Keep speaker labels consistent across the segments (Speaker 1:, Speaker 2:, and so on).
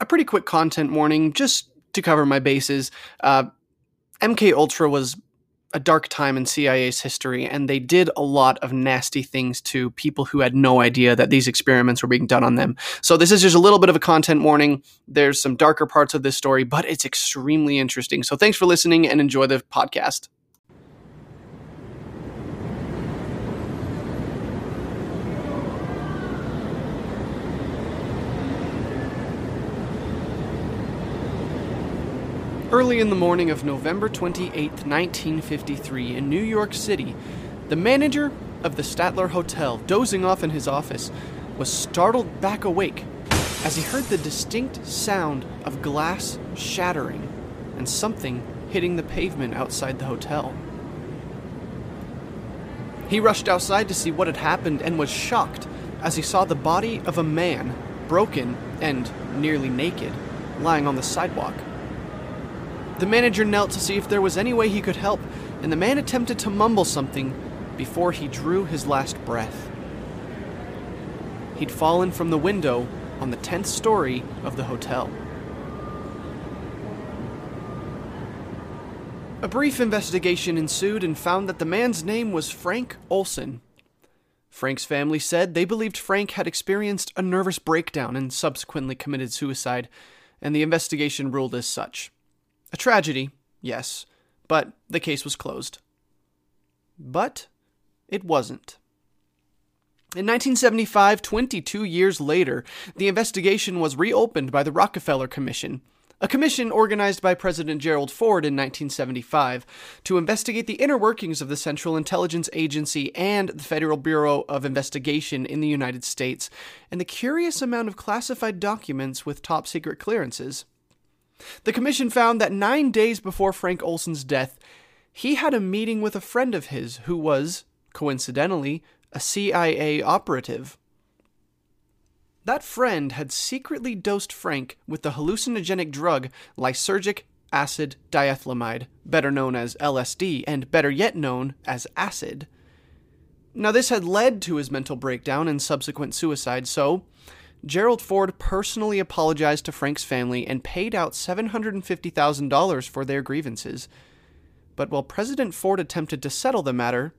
Speaker 1: a pretty quick content warning just to cover my bases. Uh, MK Ultra was a dark time in CIA's history, and they did a lot of nasty things to people who had no idea that these experiments were being done on them. So, this is just a little bit of a content warning. There's some darker parts of this story, but it's extremely interesting. So, thanks for listening and enjoy the podcast. Early in the morning of November 28, 1953, in New York City, the manager of the Statler Hotel, dozing off in his office, was startled back awake as he heard the distinct sound of glass shattering and something hitting the pavement outside the hotel. He rushed outside to see what had happened and was shocked as he saw the body of a man, broken and nearly naked, lying on the sidewalk. The manager knelt to see if there was any way he could help, and the man attempted to mumble something before he drew his last breath. He'd fallen from the window on the 10th story of the hotel. A brief investigation ensued and found that the man's name was Frank Olson. Frank's family said they believed Frank had experienced a nervous breakdown and subsequently committed suicide, and the investigation ruled as such. A tragedy, yes, but the case was closed. But it wasn't. In 1975, 22 years later, the investigation was reopened by the Rockefeller Commission, a commission organized by President Gerald Ford in 1975 to investigate the inner workings of the Central Intelligence Agency and the Federal Bureau of Investigation in the United States, and the curious amount of classified documents with top secret clearances. The commission found that nine days before Frank Olson's death, he had a meeting with a friend of his who was, coincidentally, a CIA operative. That friend had secretly dosed Frank with the hallucinogenic drug lysergic acid diethylamide, better known as LSD, and better yet known as acid. Now, this had led to his mental breakdown and subsequent suicide, so Gerald Ford personally apologized to Frank's family and paid out $750,000 for their grievances. But while President Ford attempted to settle the matter,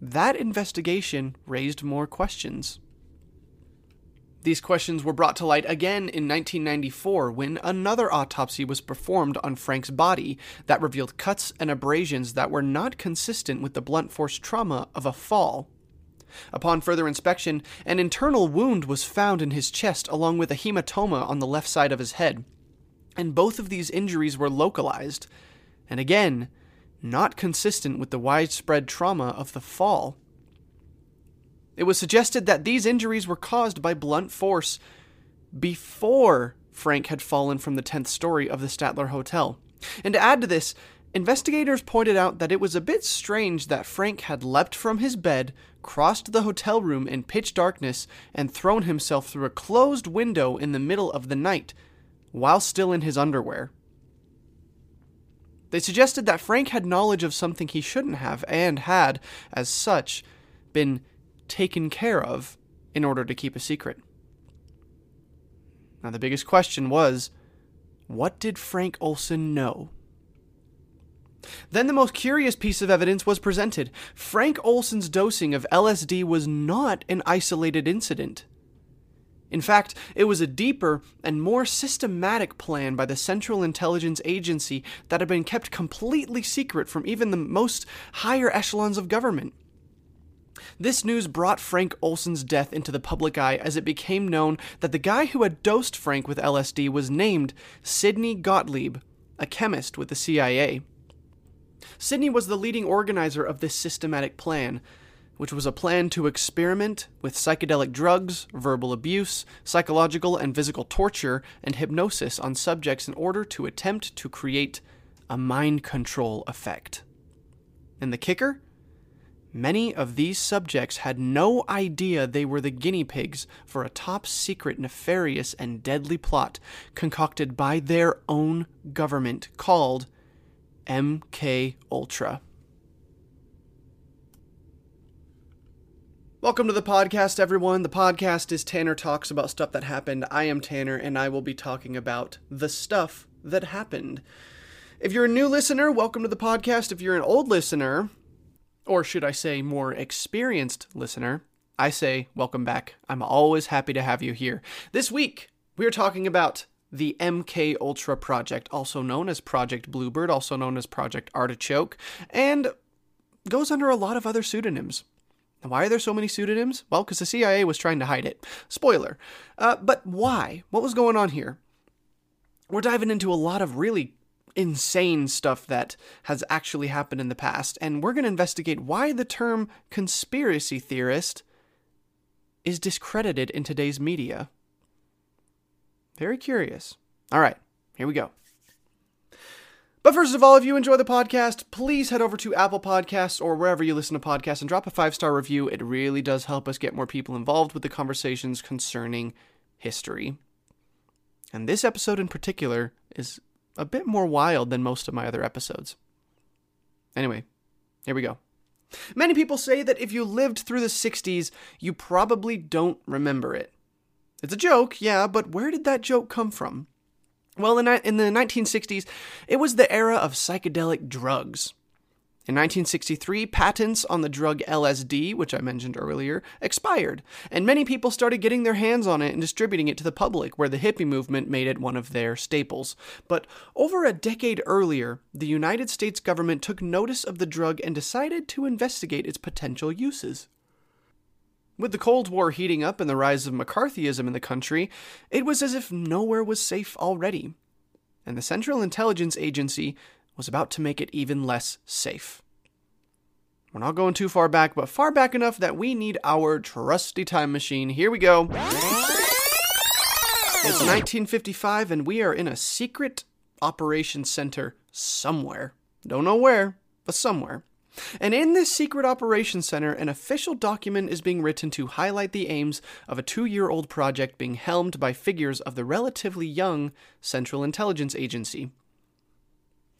Speaker 1: that investigation raised more questions. These questions were brought to light again in 1994 when another autopsy was performed on Frank's body that revealed cuts and abrasions that were not consistent with the blunt force trauma of a fall. Upon further inspection, an internal wound was found in his chest along with a hematoma on the left side of his head. And both of these injuries were localized, and again, not consistent with the widespread trauma of the fall. It was suggested that these injuries were caused by blunt force before Frank had fallen from the 10th story of the Statler Hotel. And to add to this, investigators pointed out that it was a bit strange that Frank had leapt from his bed, crossed the hotel room in pitch darkness, and thrown himself through a closed window in the middle of the night, while still in his underwear. They suggested that Frank had knowledge of something he shouldn't have, and had, as such, been taken care of in order to keep a secret. Now, the biggest question was what did Frank Olson know? Then the most curious piece of evidence was presented. Frank Olson's dosing of LSD was not an isolated incident. In fact, it was a deeper and more systematic plan by the Central Intelligence Agency that had been kept completely secret from even the most higher echelons of government. This news brought Frank Olson's death into the public eye as it became known that the guy who had dosed Frank with LSD was named Sidney Gottlieb, a chemist with the CIA. Sidney was the leading organizer of this systematic plan, which was a plan to experiment with psychedelic drugs, verbal abuse, psychological and physical torture, and hypnosis on subjects in order to attempt to create a mind control effect. And the kicker? Many of these subjects had no idea they were the guinea pigs for a top secret, nefarious, and deadly plot concocted by their own government called MK Ultra. Welcome to the podcast, everyone. The podcast is Tanner Talks About Stuff That Happened. I am Tanner, and I will be talking about the stuff that happened. If you're a new listener, welcome to the podcast. If you're an old listener, or should I say more experienced listener, I say welcome back. I'm always happy to have you here. This week, we are talking about the MK Ultra project, also known as Project Bluebird, also known as Project Artichoke, and goes under a lot of other pseudonyms. Why are there so many pseudonyms? Well, because the CIA was trying to hide it. Spoiler. Uh, but why? What was going on here? We're diving into a lot of really insane stuff that has actually happened in the past, and we're going to investigate why the term conspiracy theorist is discredited in today's media. Very curious. All right, here we go. But first of all, if you enjoy the podcast, please head over to Apple Podcasts or wherever you listen to podcasts and drop a five star review. It really does help us get more people involved with the conversations concerning history. And this episode in particular is a bit more wild than most of my other episodes. Anyway, here we go. Many people say that if you lived through the 60s, you probably don't remember it. It's a joke, yeah, but where did that joke come from? Well, in, the 1960s, it was the era of psychedelic drugs. In 1963, patents on the drug LSD, which I mentioned earlier, expired, and many people started getting their hands on it and distributing it to the public, where the hippie movement made it one of their staples. But over a decade earlier, the United States government took notice of the drug and decided to investigate its potential uses. With the Cold War heating up and the rise of McCarthyism in the country, it was as if nowhere was safe already. And the Central Intelligence Agency was about to make it even less safe. We're not going too far back, but far back enough that we need our trusty time machine. Here we go. It's 1955, and we are in a secret operations center somewhere. Don't know where, but somewhere. And in this secret operations center, an official document is being written to highlight the aims of a two year old project being helmed by figures of the relatively young Central Intelligence Agency.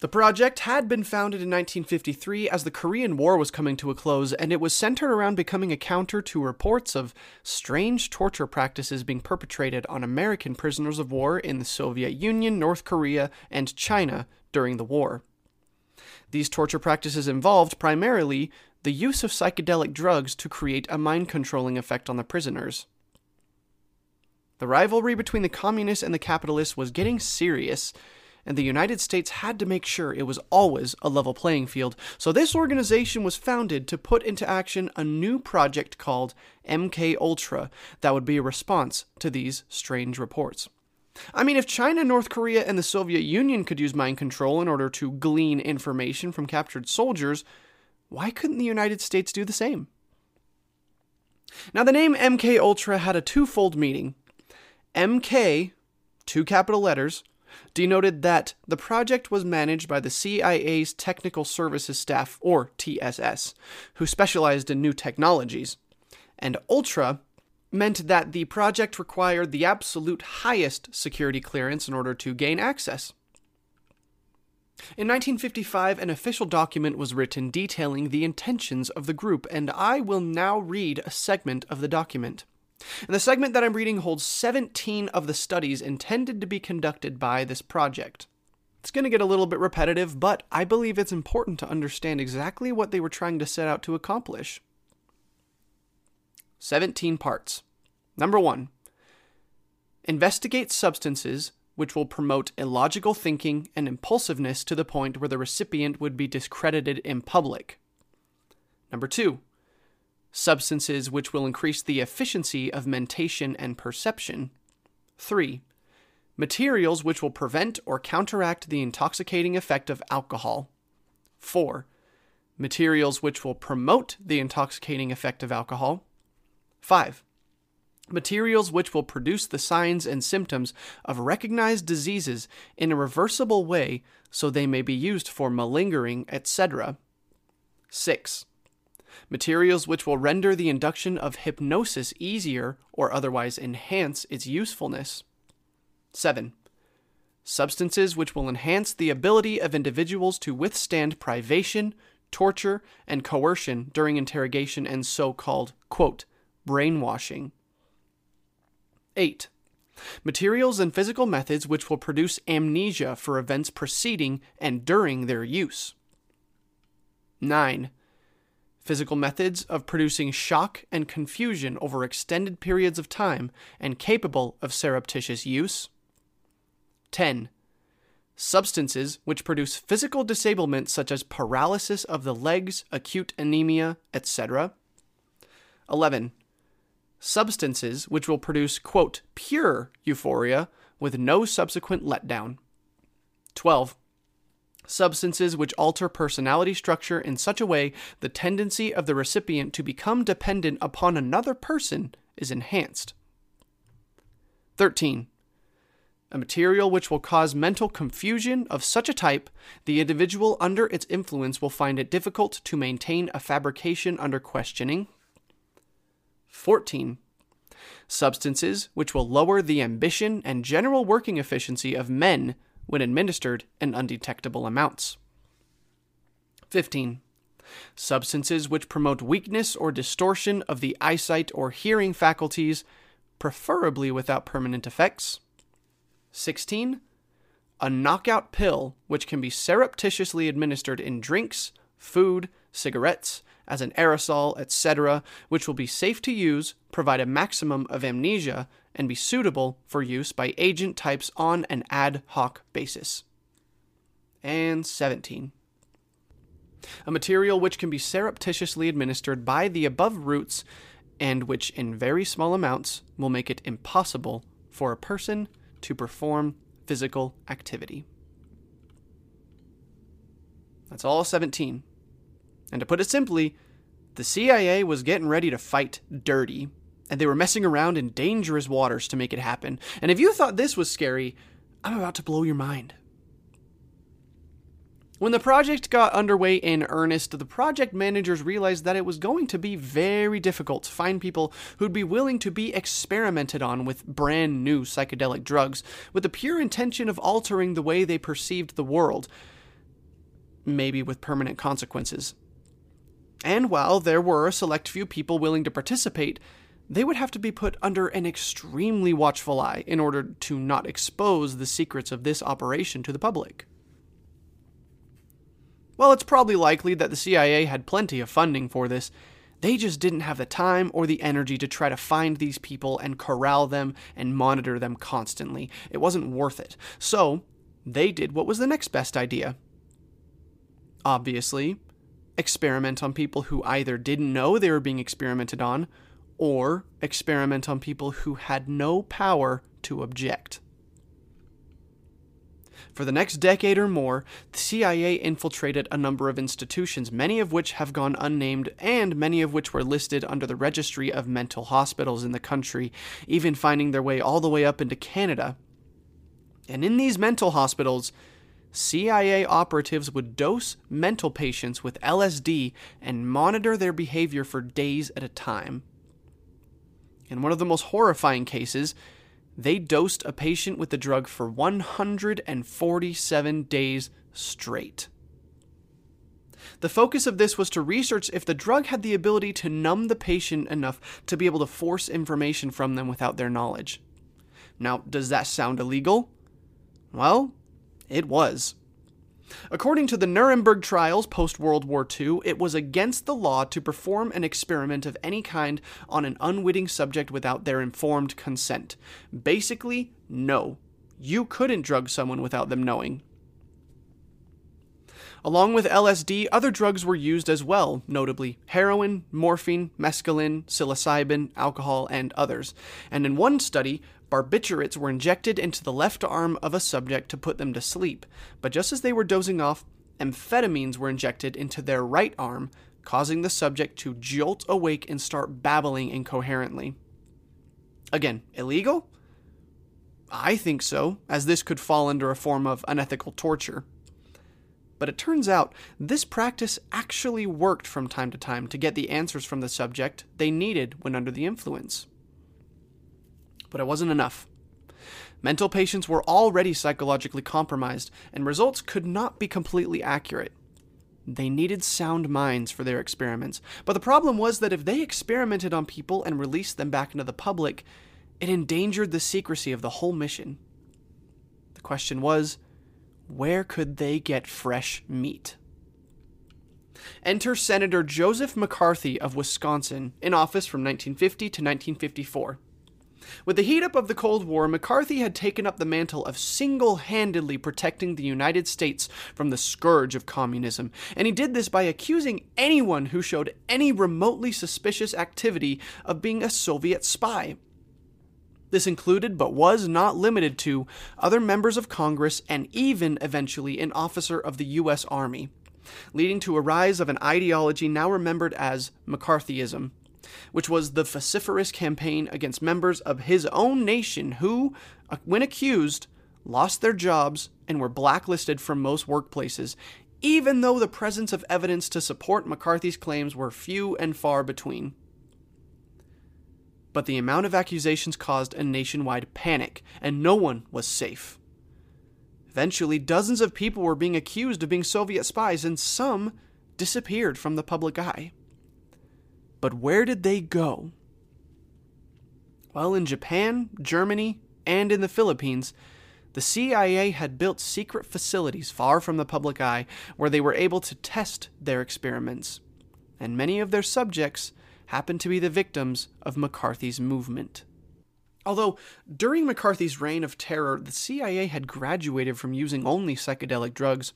Speaker 1: The project had been founded in 1953 as the Korean War was coming to a close, and it was centered around becoming a counter to reports of strange torture practices being perpetrated on American prisoners of war in the Soviet Union, North Korea, and China during the war. These torture practices involved primarily the use of psychedelic drugs to create a mind controlling effect on the prisoners. The rivalry between the communists and the capitalists was getting serious, and the United States had to make sure it was always a level playing field. So this organization was founded to put into action a new project called MK Ultra that would be a response to these strange reports. I mean, if China, North Korea, and the Soviet Union could use mind control in order to glean information from captured soldiers, why couldn't the United States do the same? Now, the name MK Ultra had a twofold meaning. MK, two capital letters, denoted that the project was managed by the CIA's Technical Services Staff, or TSS, who specialized in new technologies. And Ultra meant that the project required the absolute highest security clearance in order to gain access. In 1955, an official document was written detailing the intentions of the group, and I will now read a segment of the document. And the segment that I'm reading holds 17 of the studies intended to be conducted by this project. It's going to get a little bit repetitive, but I believe it's important to understand exactly what they were trying to set out to accomplish. 17 parts. Number one, investigate substances which will promote illogical thinking and impulsiveness to the point where the recipient would be discredited in public. Number two, substances which will increase the efficiency of mentation and perception. Three, materials which will prevent or counteract the intoxicating effect of alcohol. 4. Materials which will promote the intoxicating effect of alcohol. 5. Materials which will produce the signs and symptoms of recognized diseases in a reversible way so they may be used for malingering, etc. 6. Materials which will render the induction of hypnosis easier or otherwise enhance its usefulness. 7. Substances which will enhance the ability of individuals to withstand privation, torture, and coercion during interrogation and so called, brainwashing. 8. Materials and physical methods which will produce amnesia for events preceding and during their use. 9. Physical methods of producing shock and confusion over extended periods of time and capable of surreptitious use. 10 substances which produce physical disablement such as paralysis of the legs, acute anemia, etc. 11. Substances which will produce, quote, pure euphoria with no subsequent letdown. 12. Substances which alter personality structure in such a way the tendency of the recipient to become dependent upon another person is enhanced. 13 a material which will cause mental confusion of such a type, the individual under its influence will find it difficult to maintain a fabrication under questioning. 14. Substances which will lower the ambition and general working efficiency of men when administered in undetectable amounts. 15. Substances which promote weakness or distortion of the eyesight or hearing faculties, preferably without permanent effects. 16. A knockout pill which can be surreptitiously administered in drinks, food, cigarettes, as an aerosol, etc., which will be safe to use, provide a maximum of amnesia, and be suitable for use by agent types on an ad hoc basis. And 17. A material which can be surreptitiously administered by the above routes and which, in very small amounts, will make it impossible for a person to perform physical activity. That's all 17. And to put it simply, the CIA was getting ready to fight dirty, and they were messing around in dangerous waters to make it happen. And if you thought this was scary, I'm about to blow your mind. When the project got underway in earnest, the project managers realized that it was going to be very difficult to find people who'd be willing to be experimented on with brand new psychedelic drugs with the pure intention of altering the way they perceived the world, maybe with permanent consequences. And while there were a select few people willing to participate, they would have to be put under an extremely watchful eye in order to not expose the secrets of this operation to the public. While it's probably likely that the CIA had plenty of funding for this, they just didn't have the time or the energy to try to find these people and corral them and monitor them constantly. It wasn't worth it. So, they did what was the next best idea. Obviously, experiment on people who either didn't know they were being experimented on or experiment on people who had no power to object. For the next decade or more, the CIA infiltrated a number of institutions, many of which have gone unnamed and many of which were listed under the registry of mental hospitals in the country, even finding their way all the way up into Canada. And in these mental hospitals, CIA operatives would dose mental patients with LSD and monitor their behavior for days at a time. In one of the most horrifying cases, they dosed a patient with the drug for 147 days straight. The focus of this was to research if the drug had the ability to numb the patient enough to be able to force information from them without their knowledge. Now, does that sound illegal? Well, it was. According to the Nuremberg trials post World War II, it was against the law to perform an experiment of any kind on an unwitting subject without their informed consent. Basically, no. You couldn't drug someone without them knowing. Along with LSD, other drugs were used as well, notably heroin, morphine, mescaline, psilocybin, alcohol, and others. And in one study, barbiturates were injected into the left arm of a subject to put them to sleep, but just as they were dozing off, amphetamines were injected into their right arm, causing the subject to jolt awake and start babbling incoherently. Again, illegal? I think so, as this could fall under a form of unethical torture. But it turns out this practice actually worked from time to time to get the answers from the subject they needed when under the influence but it wasn't enough. Mental patients were already psychologically compromised, and results could not be completely accurate. They needed sound minds for their experiments. But the problem was that if they experimented on people and released them back into the public, it endangered the secrecy of the whole mission. The question was where could they get fresh meat? Enter Senator Joseph McCarthy of Wisconsin, in office from 1950 to 1954. With the heat up of the Cold War, McCarthy had taken up the mantle of single handedly protecting the United States from the scourge of communism, and he did this by accusing anyone who showed any remotely suspicious activity of being a Soviet spy. This included, but was not limited to, other members of Congress and even, eventually, an officer of the U.S. Army, leading to a rise of an ideology now remembered as McCarthyism which was the vociferous campaign against members of his own nation who, uh, when accused, lost their jobs and were blacklisted from most workplaces, even though the presence of evidence to support McCarthy's claims were few and far between. But the amount of accusations caused a nationwide panic, and no one was safe. Eventually, dozens of people were being accused of being Soviet spies, and some disappeared from the public eye. But where did they go? Well, in Japan, Germany, and in the Philippines, the CIA had built secret facilities far from the public eye where they were able to test their experiments, and many of their subjects happened to be the victims of McCarthy's movement. Although, during McCarthy's reign of terror, the CIA had graduated from using only psychedelic drugs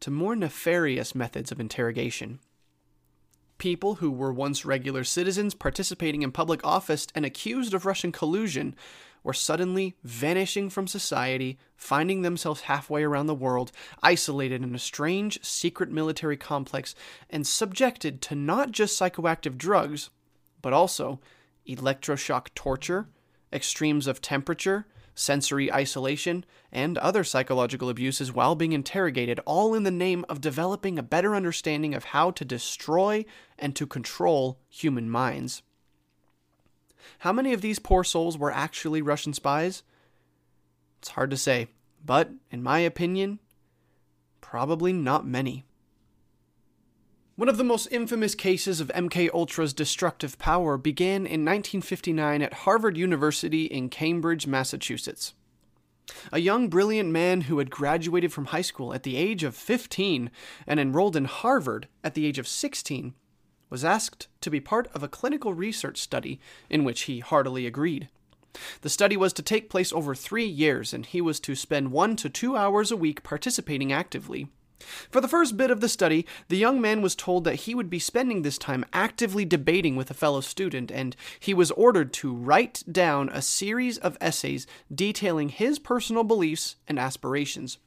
Speaker 1: to more nefarious methods of interrogation people who were once regular citizens participating in public office and accused of Russian collusion were suddenly vanishing from society, finding themselves halfway around the world, isolated in a strange secret military complex, and subjected to not just psychoactive drugs, but also electroshock torture, extremes of temperature, sensory isolation, and other psychological abuses while being interrogated, all in the name of developing a better understanding of how to destroy and to control human minds. How many of these poor souls were actually Russian spies? It's hard to say, but in my opinion, probably not many. One of the most infamous cases of MK Ultra's destructive power began in 1959 at Harvard University in Cambridge, Massachusetts. A young, brilliant man who had graduated from high school at the age of 15 and enrolled in Harvard at the age of 16 was asked to be part of a clinical research study in which he heartily agreed. The study was to take place over three years, and he was to spend one to two hours a week participating actively for the first bit of the study, the young man was told that he would be spending this time actively debating with a fellow student, and he was ordered to write down a series of essays detailing his personal beliefs and aspirations.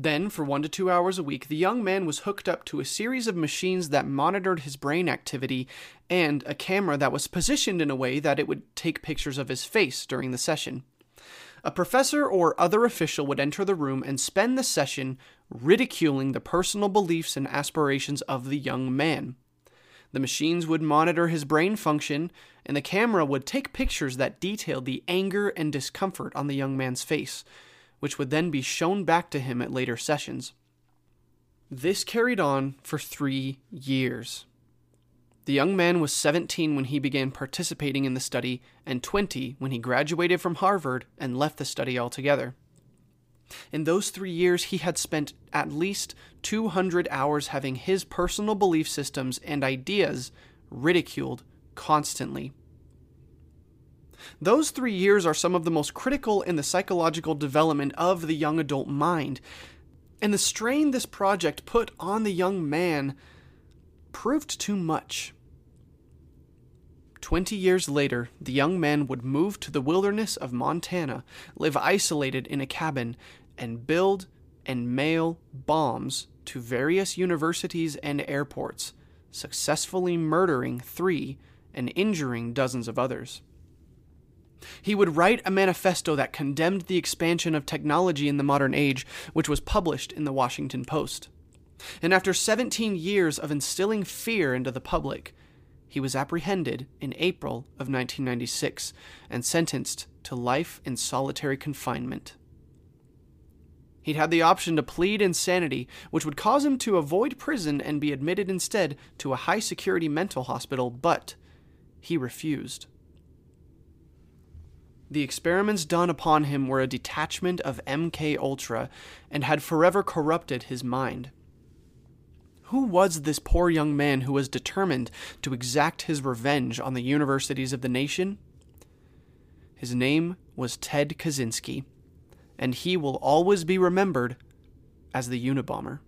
Speaker 1: Then, for one to two hours a week, the young man was hooked up to a series of machines that monitored his brain activity and a camera that was positioned in a way that it would take pictures of his face during the session. A professor or other official would enter the room and spend the session ridiculing the personal beliefs and aspirations of the young man. The machines would monitor his brain function, and the camera would take pictures that detailed the anger and discomfort on the young man's face, which would then be shown back to him at later sessions. This carried on for three years. The young man was 17 when he began participating in the study and 20 when he graduated from Harvard and left the study altogether. In those three years, he had spent at least 200 hours having his personal belief systems and ideas ridiculed constantly. Those three years are some of the most critical in the psychological development of the young adult mind, and the strain this project put on the young man proved too much. Twenty years later, the young man would move to the wilderness of Montana, live isolated in a cabin, and build and mail bombs to various universities and airports, successfully murdering three and injuring dozens of others. He would write a manifesto that condemned the expansion of technology in the modern age, which was published in the Washington Post. And after 17 years of instilling fear into the public, he was apprehended in April of 1996 and sentenced to life in solitary confinement. He'd had the option to plead insanity, which would cause him to avoid prison and be admitted instead to a high security mental hospital, but he refused. The experiments done upon him were a detachment of MK Ultra and had forever corrupted his mind. Who was this poor young man who was determined to exact his revenge on the universities of the nation? His name was Ted Kaczynski and he will always be remembered as the Unabomber.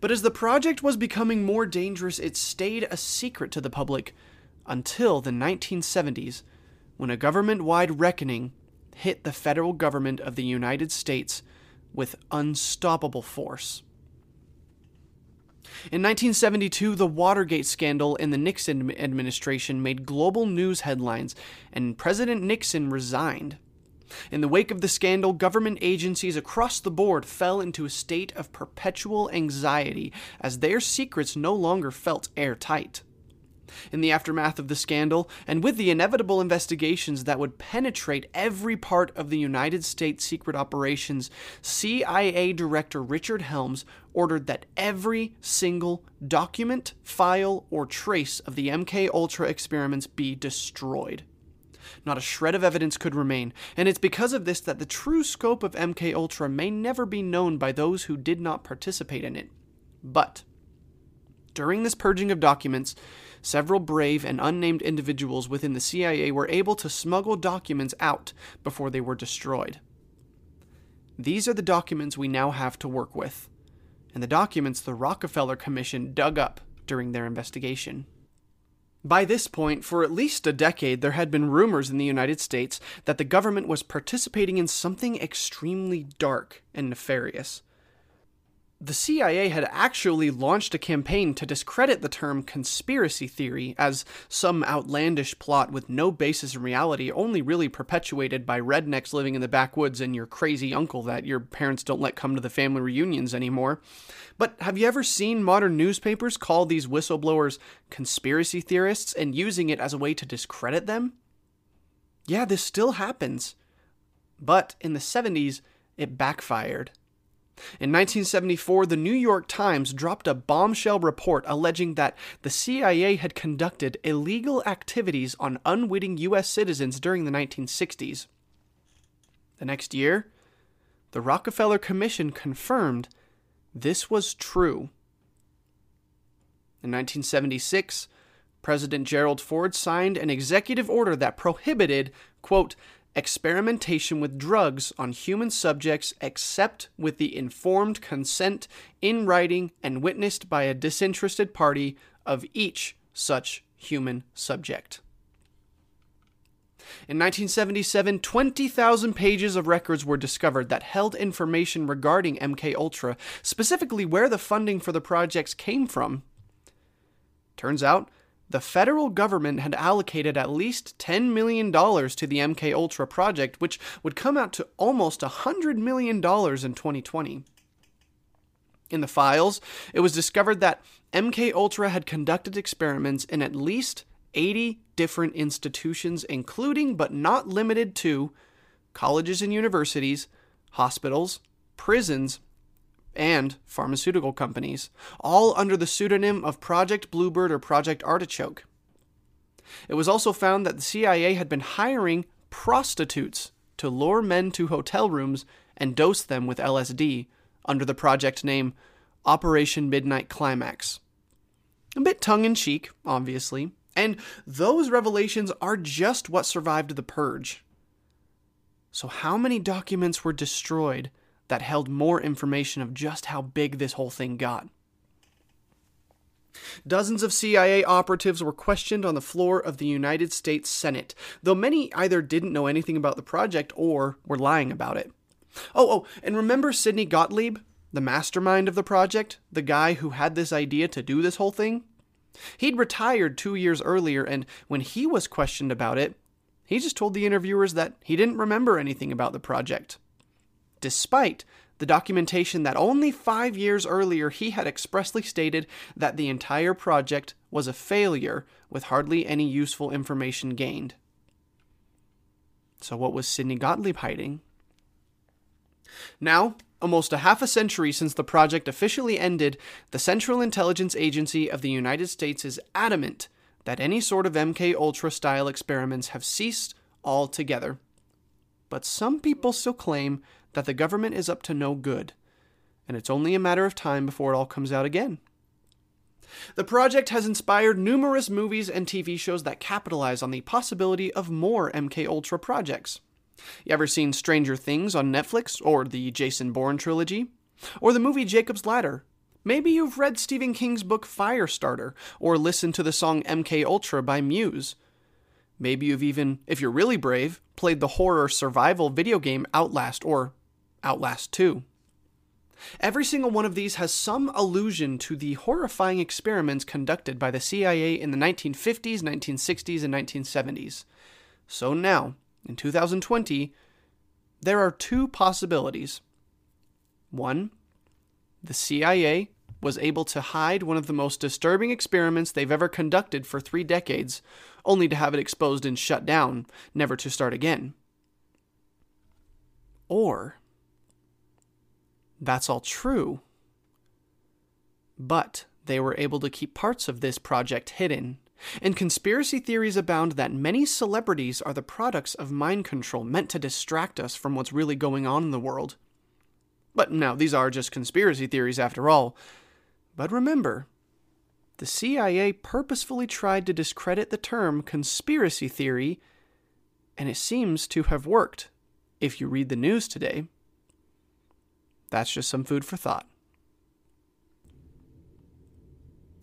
Speaker 1: But as the project was becoming more dangerous, it stayed a secret to the public until the 1970s, when a government wide reckoning hit the federal government of the United States with unstoppable force. In 1972, the Watergate scandal in the Nixon administration made global news headlines, and President Nixon resigned. In the wake of the scandal, government agencies across the board fell into a state of perpetual anxiety as their secrets no longer felt airtight. In the aftermath of the scandal, and with the inevitable investigations that would penetrate every part of the United States secret operations, CIA Director Richard Helms ordered that every single document, file, or trace of the MK Ultra experiments be destroyed. Not a shred of evidence could remain, and it's because of this that the true scope of MK Ultra may never be known by those who did not participate in it. But during this purging of documents, several brave and unnamed individuals within the CIA were able to smuggle documents out before they were destroyed. These are the documents we now have to work with, and the documents the Rockefeller Commission dug up during their investigation. By this point, for at least a decade, there had been rumors in the United States that the government was participating in something extremely dark and nefarious. The CIA had actually launched a campaign to discredit the term conspiracy theory as some outlandish plot with no basis in reality, only really perpetuated by rednecks living in the backwoods and your crazy uncle that your parents don't let come to the family reunions anymore. But have you ever seen modern newspapers call these whistleblowers conspiracy theorists and using it as a way to discredit them? Yeah, this still happens. But in the 70s, it backfired. In 1974, the New York Times dropped a bombshell report alleging that the CIA had conducted illegal activities on unwitting U.S. citizens during the 1960s. The next year, the Rockefeller Commission confirmed this was true. In 1976, President Gerald Ford signed an executive order that prohibited, quote, experimentation with drugs on human subjects except with the informed consent in writing and witnessed by a disinterested party of each such human subject. In 1977, 20,000 pages of records were discovered that held information regarding MK Ultra, specifically where the funding for the projects came from. Turns out, the federal government had allocated at least $10 million to the MK Ultra project, which would come out to almost $100 million in 2020. In the files, it was discovered that MK Ultra had conducted experiments in at least 80 different institutions, including but not limited to colleges and universities, hospitals, prisons, and pharmaceutical companies, all under the pseudonym of Project Bluebird or Project Artichoke. It was also found that the CIA had been hiring prostitutes to lure men to hotel rooms and dose them with LSD under the project name Operation Midnight Climax. A bit tongue in cheek, obviously, and those revelations are just what survived the purge. So, how many documents were destroyed that held more information of just how big this whole thing got. Dozens of CIA operatives were questioned on the floor of the United States Senate, though many either didn't know anything about the project or were lying about it. Oh, oh, and remember Sidney Gottlieb, the mastermind of the project, the guy who had this idea to do this whole thing? He'd retired two years earlier, and when he was questioned about it, he just told the interviewers that he didn't remember anything about the project despite the documentation that only five years earlier he had expressly stated that the entire project was a failure with hardly any useful information gained. So, what was Sidney Gottlieb hiding? Now, almost a half a century since the project officially ended, the Central Intelligence Agency of the United States is adamant that any sort of MK Ultra style experiments have ceased altogether. But some people still claim that the government is up to no good, and it's only a matter of time before it all comes out again. The project has inspired numerous movies and TV shows that capitalize on the possibility of more MK Ultra projects. You ever seen Stranger Things on Netflix or the Jason Bourne trilogy? Or the movie Jacob's Ladder? Maybe you've read Stephen King's book Firestarter or listened to the song MK Ultra by Muse. Maybe you've even, if you're really brave, played the horror survival video game Outlast or Outlast 2. Every single one of these has some allusion to the horrifying experiments conducted by the CIA in the 1950s, 1960s, and 1970s. So now, in 2020, there are two possibilities. One, the CIA was able to hide one of the most disturbing experiments they've ever conducted for three decades, only to have it exposed and shut down, never to start again. Or, that's all true. But they were able to keep parts of this project hidden. And conspiracy theories abound that many celebrities are the products of mind control meant to distract us from what's really going on in the world. But now, these are just conspiracy theories after all. But remember, the CIA purposefully tried to discredit the term conspiracy theory, and it seems to have worked, if you read the news today. That's just some food for thought.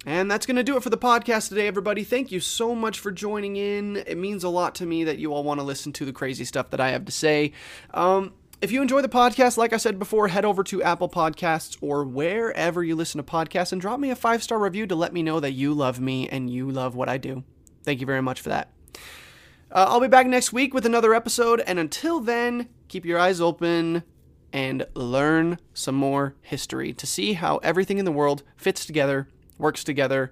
Speaker 1: And that's going to do it for the podcast today, everybody. Thank you so much for joining in. It means a lot to me that you all want to listen to the crazy stuff that I have to say. Um, if you enjoy the podcast, like I said before, head over to Apple Podcasts or wherever you listen to podcasts and drop me a five star review to let me know that you love me and you love what I do. Thank you very much for that. Uh, I'll be back next week with another episode, and until then, keep your eyes open and learn some more history to see how everything in the world fits together, works together,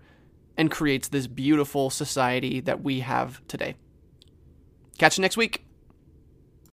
Speaker 1: and creates this beautiful society that we have today. Catch you next week.